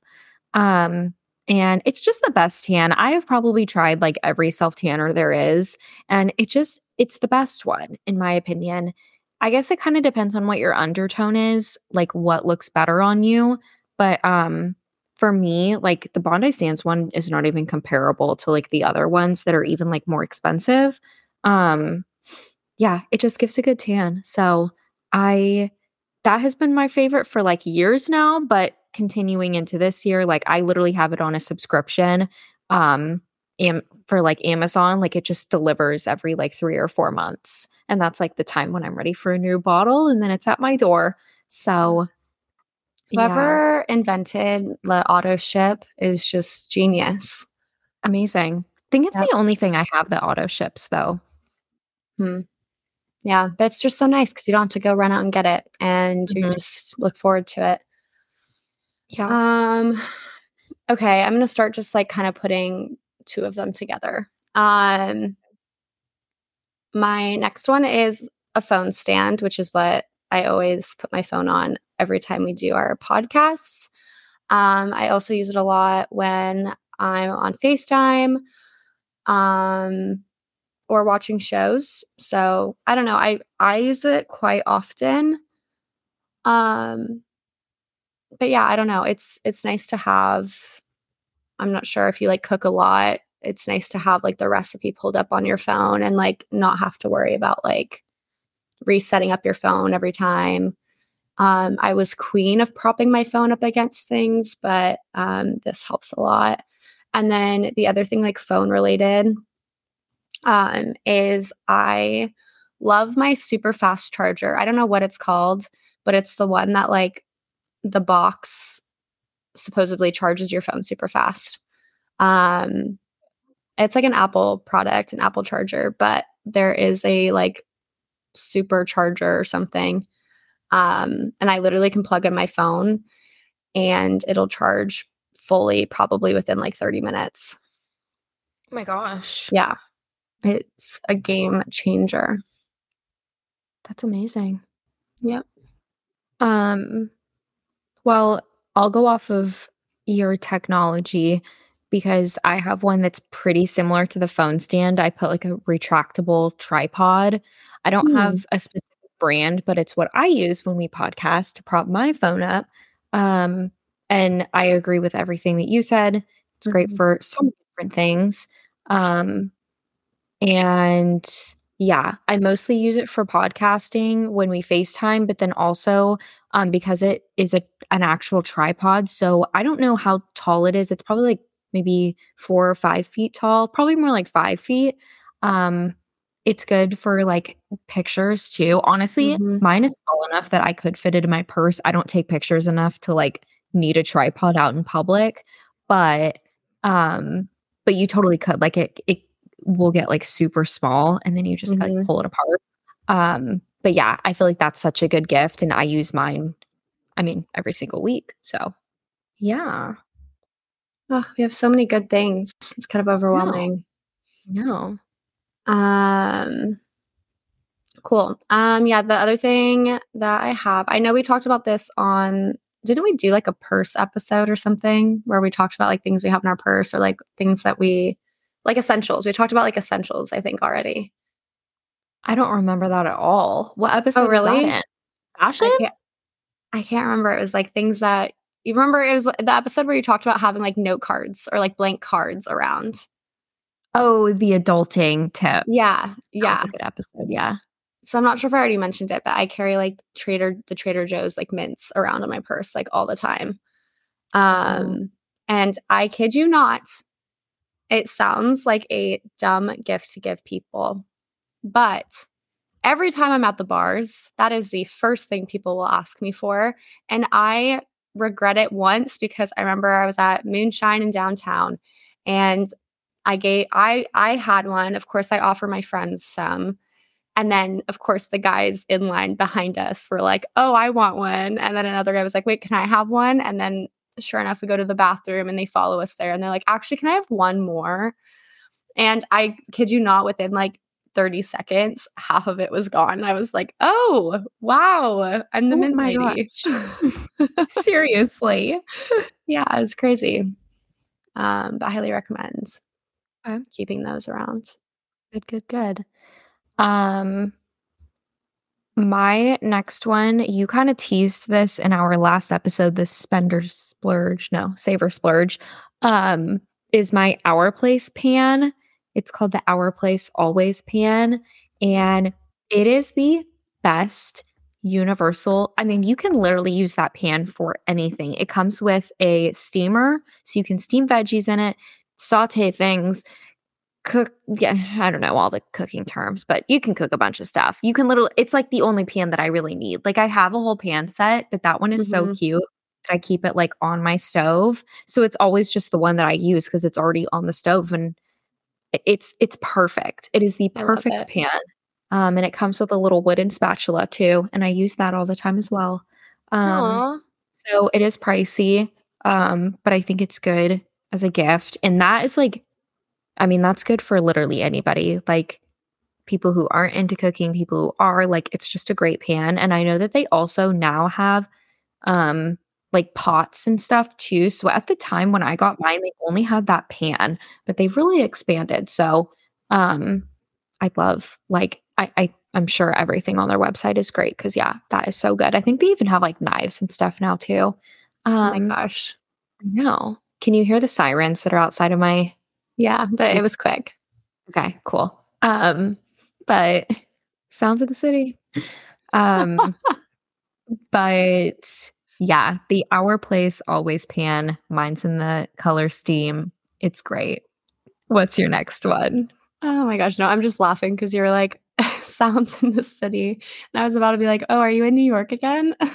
Um, and it's just the best tan. I have probably tried like every self tanner there is, and it just it's the best one in my opinion. I guess it kind of depends on what your undertone is, like what looks better on you. But um for me, like the Bondi Sands one is not even comparable to like the other ones that are even like more expensive. Um yeah, it just gives a good tan. So I that has been my favorite for like years now, but continuing into this year, like I literally have it on a subscription. Um am for like Amazon, like it just delivers every like 3 or 4 months. And that's like the time when I'm ready for a new bottle and then it's at my door. So yeah, Whoever invented the auto ship is just genius. amazing. I think it's Yep. the only thing I have that auto ships though. Hmm. Yeah, but it's just so nice because you don't have to go run out and get it, and you Mhm. just look forward to it. Yeah. Um, okay, I'm gonna start just like kind of putting two of them together. Um, my next one is a phone stand, which is what I always put my phone on every time we do our podcasts. Um, I also use it a lot when I'm on FaceTime um, or watching shows. So I don't know. I I use it quite often. Um, but yeah, I don't know. It's it's nice to have. I'm not sure if you like cook a lot. It's nice to have like the recipe pulled up on your phone and like not have to worry about like resetting up your phone every time. Um, I was queen of propping my phone up against things, but um, this helps a lot. And then the other thing, like phone related, um, is I love my super fast charger. I don't know what it's called, but it's the one that like the box supposedly charges your phone super fast. Um, it's like an Apple product, an Apple charger, but there is a like supercharger or something. Um, and I literally can plug in my phone and it'll charge fully probably within like 30 minutes. Oh my gosh. Yeah. It's a game changer. That's amazing. Yep. Um, well, I'll go off of your technology because I have one that's pretty similar to the phone stand. I put like a retractable tripod. I don't Hmm. have a specific brand, but it's what I use when we podcast to prop my phone up. Um, and I agree with everything that you said. It's great Mhm. for so many different things. Um, and yeah, I mostly use it for podcasting when we FaceTime, but then also um, because it is a an actual tripod. So I don't know how tall it is. It's probably like maybe four or five feet tall, probably more like five feet. Um, it's good for like pictures too. Honestly, Mhm. mine is tall enough that I could fit it in my purse. I don't take pictures enough to like need a tripod out in public, but um, but you totally could. Like it it will get like super small and then you just like Mhm. pull it apart. Um, but yeah, I feel like that's such a good gift and I use mine I mean every single week. So, yeah. Oh, we have so many good things. It's kind of overwhelming. No. Um cool. Um yeah, the other thing that I have, I know we talked about this on didn't we do like a purse episode or something where we talked about like things we have in our purse or like things that we like essentials. We talked about like essentials, I think already. I don't remember that at all. What episode was that really? Fashion? I can't I can't remember. It was like things that you remember it was the episode where you talked about having like note cards or like blank cards around. Oh, the adulting tips. Yeah. Yeah. good episode. Yeah. so I'm not sure if I already mentioned it, but I carry like Trader the Trader Joe's like mints around in my purse like all the time. Um and I kid you not, it sounds like a dumb gift to give people. But every time I'm at the bars, that is the first thing people will ask me for. And I regret it once because I remember I was at Moonshine in downtown and I gave I I had one. Of course, I offer my friends some. And then, of course, the guys in line behind us were like, Oh, I want one. And then another guy was like, Wait, can I have one? And then, sure enough, we go to the bathroom and they follow us there. And they're like, Actually, can I have one more? And I kid you not, within like 30 seconds, half of it was gone. I was like, Oh, wow. I'm the Oh mint my lady. *laughs* *laughs* Seriously. yeah, it was crazy. Um, but I highly recommend Okay. keeping those around. Good, good, good. Um my next one, you kind of teased this in our last episode, the spender splurge, no, saver splurge, um, is my Our Place pan. It's called the Our Place Always pan. And it is the best universal. I mean, you can literally use that pan for anything. It comes with a steamer, so you can steam veggies in it, saute things, cook yeah i don't know all the cooking terms but you can cook a bunch of stuff you can literally it's like the only pan that i really need like i have a whole pan set but that one is so Mhm. cute i keep it like on my stove so it's always just the one that i use because it's already on the stove and it's it's perfect it is the perfect pan um and it comes with a little wooden spatula too and i use that all the time as well um so it is pricey, um, but I think it's good as a gift. And that is like, I mean, that's good for literally anybody. Like people who aren't into cooking, people who are, like, it's just a great pan. And I know that they also now have um like pots and stuff too. So at the time when I got mine, they only had that pan, but they've really expanded. So um I love like I, I I'm sure everything on their website is great because yeah, that is so good. I think they even have like knives and stuff now too. Oh my Um gosh. no. Can you hear the sirens that are outside of my Yeah, but it was quick. Okay, cool. Um but sounds of the city. Um *laughs* but yeah, the Our Place Always Pan. Mine's in the color steam. It's great. What's your next one? Oh my gosh. No, I'm just laughing because you're like, *laughs* sounds in the city. And I was about to be like, oh, are you in New York again? *laughs* I'm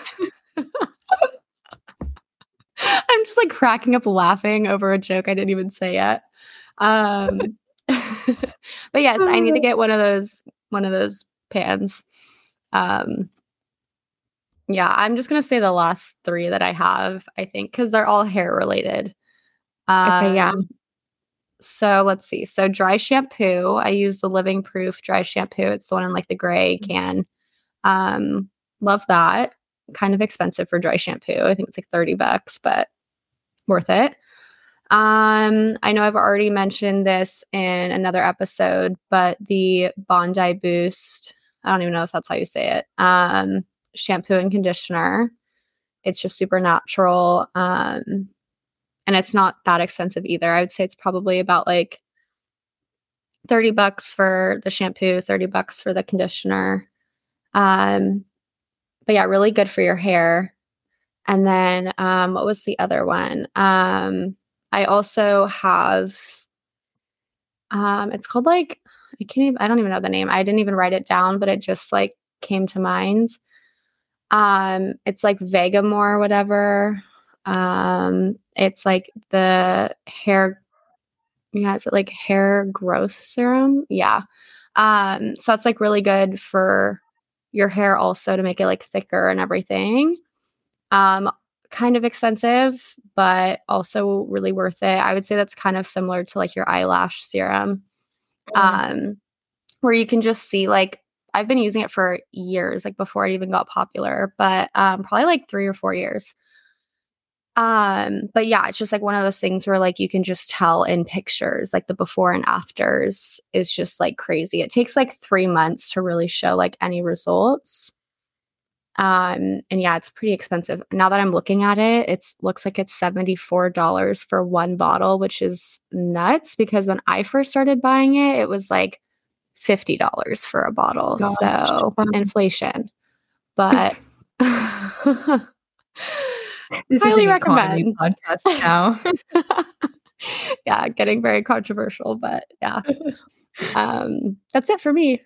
just like cracking up laughing over a joke I didn't even say yet. Um, *laughs* but yes, I need to get one of those one of those pans. Um, yeah, I'm just gonna say the last three that I have. I think because they're all hair related. Okay, yeah. Um, So let's see. So dry shampoo. I use the Living Proof dry shampoo. It's the one in like the gray Mm. can. Um, love that. kind of expensive for dry shampoo. I think it's like 30 bucks, but worth it. Um, I know I've already mentioned this in another episode, but the Bondi Boost, I don't even know if that's how you say it, um, shampoo and conditioner. It's just super natural. Um, and it's not that expensive either. I would say it's probably about like 30 bucks for the shampoo, 30 bucks for the conditioner. Um, but yeah, really good for your hair. And then um, what was the other one? Um, I also have um, it's called like I can't even I don't even know the name. I didn't even write it down, but it just like came to mind. Um, it's like Vegamour or whatever. Um, it's like the hair yeah, is it like hair growth serum? Yeah. Um, so it's like really good for your hair also to make it like thicker and everything. Um, kind of expensive, but also really worth it. I would say that's kind of similar to like your eyelash serum. Mm. Um, where you can just see like I've been using it for years, like before it even got popular, but um, probably like three or four years. Um, but yeah, it's just like one of those things where like you can just tell in pictures, like the before and afters is just like crazy. It takes like three months to really show like any results. Um, and yeah, it's pretty expensive. Now that I'm looking at it, it looks like it's $74 for one bottle, which is nuts because when I first started buying it, it was like $50 for a bottle. Gosh, so inflation. But *laughs* *laughs* This Highly recommend podcast now. *laughs* yeah, getting very controversial, but yeah. um, that's it for me.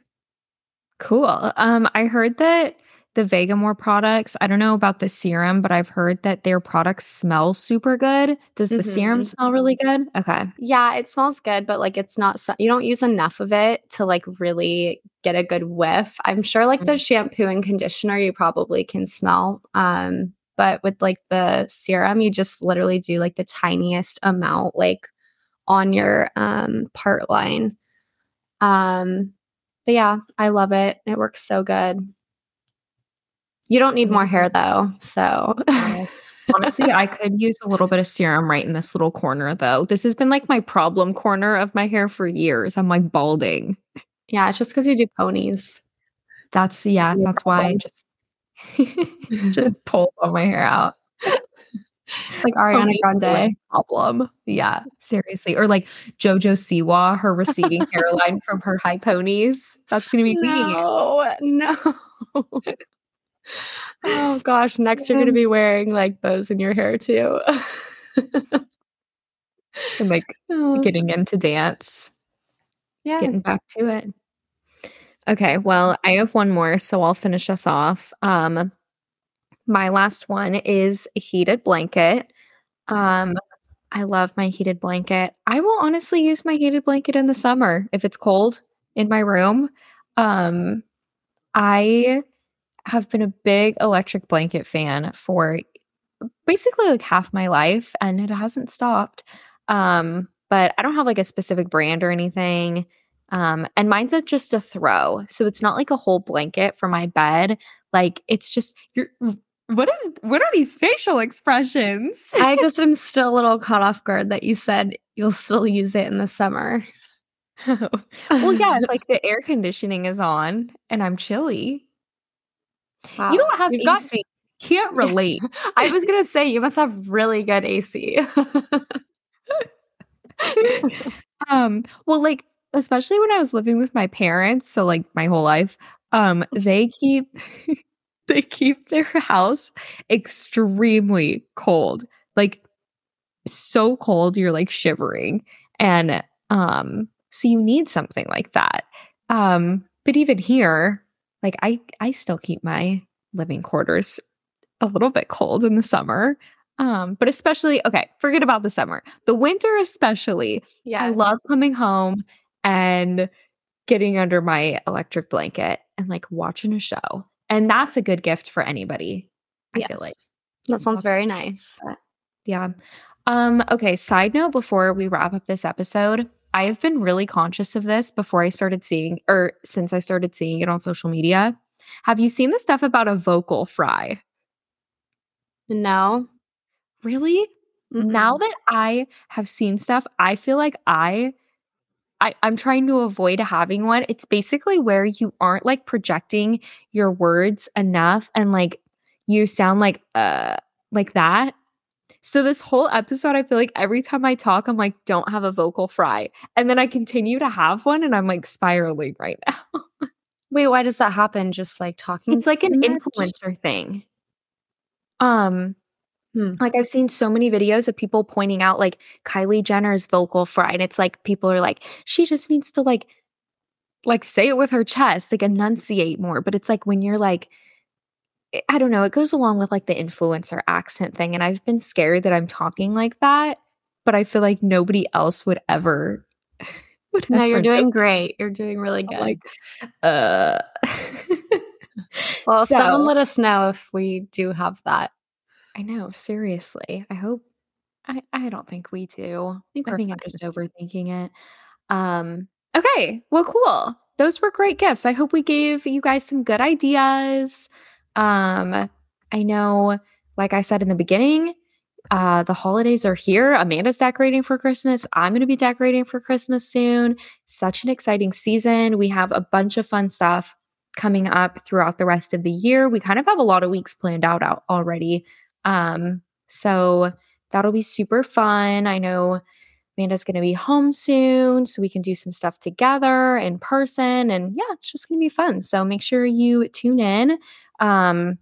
Cool. Um, I heard that the Vegamour products, I don't know about the serum, but I've heard that their products smell super good. Does the mm-hmm. serum smell really good? Okay. Yeah, it smells good, but like it's not, you don't use enough of it to like really get a good whiff. I'm sure like the shampoo and conditioner you probably can smell. Um, but with like the serum, you just literally do like the tiniest amount, like on your um, part line. Um, but yeah, I love it. It works so good. You don't need more hair though. So honestly, I could use a little bit of serum right in this little corner though. This has been like my problem corner of my hair for years. I'm like balding. Yeah, it's just because you do ponies. That's yeah, that's why I just *laughs* just pull all my hair out. *laughs* like Ariana Grande problem. Yeah, seriously. Or like JoJo Siwa, her receding *laughs* hairline from her high ponies. That's gonna be no, me. No. Oh gosh, next you're gonna be wearing like bows in your hair too. *laughs* and like oh. getting into dance. Yeah. Getting back to it. Okay, well, I have one more, so I'll finish us off. Um, my last one is a heated blanket. Um, I love my heated blanket. I will honestly use my heated blanket in the summer if it's cold in my room. Um, I have been a big electric blanket fan for basically like half my life, and it hasn't stopped. Um, but I don't have like a specific brand or anything. Um, and mine's a, just a throw. So it's not like a whole blanket for my bed. Like it's just you're what is what are these facial expressions? I *laughs* just am still a little caught off guard that you said you'll still use it in the summer. *laughs* well, yeah, *laughs* like the air conditioning is on and I'm chilly. Wow. You don't have You've AC. Got- Can't relate. *laughs* I was gonna say you must have really good AC. *laughs* um, well, like especially when I was living with my parents, so like my whole life, um, they *laughs* keep they keep their house extremely cold. Like so cold you're like shivering. And um so you need something like that. Um but even here, like I I still keep my living quarters a little bit cold in the summer. Um, but especially okay, forget about the summer. The winter especially. Yeah. I love coming home and getting under my electric blanket and like watching a show. And that's a good gift for anybody. I yes. feel like. That sounds very nice. Yeah. Um, okay, side note before we wrap up this episode, I have been really conscious of this before I started seeing or since I started seeing it on social media. Have you seen the stuff about a vocal fry? No. Really? Mm-mm. Now that I have seen stuff, I feel like I I, I'm trying to avoid having one. It's basically where you aren't like projecting your words enough and like you sound like uh like that. So this whole episode, I feel like every time I talk, I'm like, don't have a vocal fry. And then I continue to have one and I'm like spiraling right *laughs* now. Wait, why does that happen? Just like talking? it's like an much? influencer thing. Um Hmm. like I've seen so many videos of people pointing out like Kylie Jenner's vocal fry and it's like people are like she just needs to like like say it with her chest, like enunciate more, but it's like when you're like I- I don't know, it goes along with like the influencer accent thing and I've been scared that I'm talking like that, but I feel like nobody else would ever *laughs* would No, you're ever doing great. You're doing really I'm good. like uh *laughs* well, someone let us know if we do have that. I know, seriously. I hope I I don't think we do. think I think I'm just overthinking it. Um okay, well cool. Those were great gifts. I hope we gave you guys some good ideas. Um I know like I said in the beginning, uh the holidays are here. Amanda's decorating for Christmas. I'm going to be decorating for Christmas soon. Such an exciting season. We have a bunch of fun stuff coming up throughout the rest of the year. We kind of have a lot of weeks planned out, out already. Um, so that'll be super fun. I know Amanda's going to be home soon, so we can do some stuff together in person. And yeah, it's just going to be fun. So make sure you tune in. Um,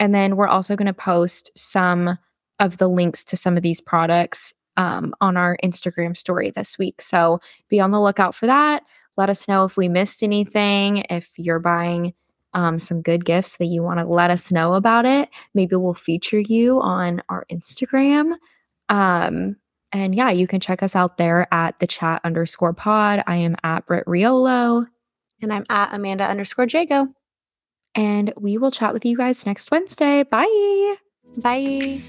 and then we're also going to post some of the links to some of these products um, on our Instagram story this week. So be on the lookout for that. Let us know if we missed anything, if you're buying um, some good gifts that you want to let us know about it. Maybe we'll feature you on our Instagram. Um, and yeah, you can check us out there at the chat underscore pod. I am at Britt Riolo, And I'm at Amanda underscore Jagow. and we will chat with you guys next Wednesday. Bye. Bye.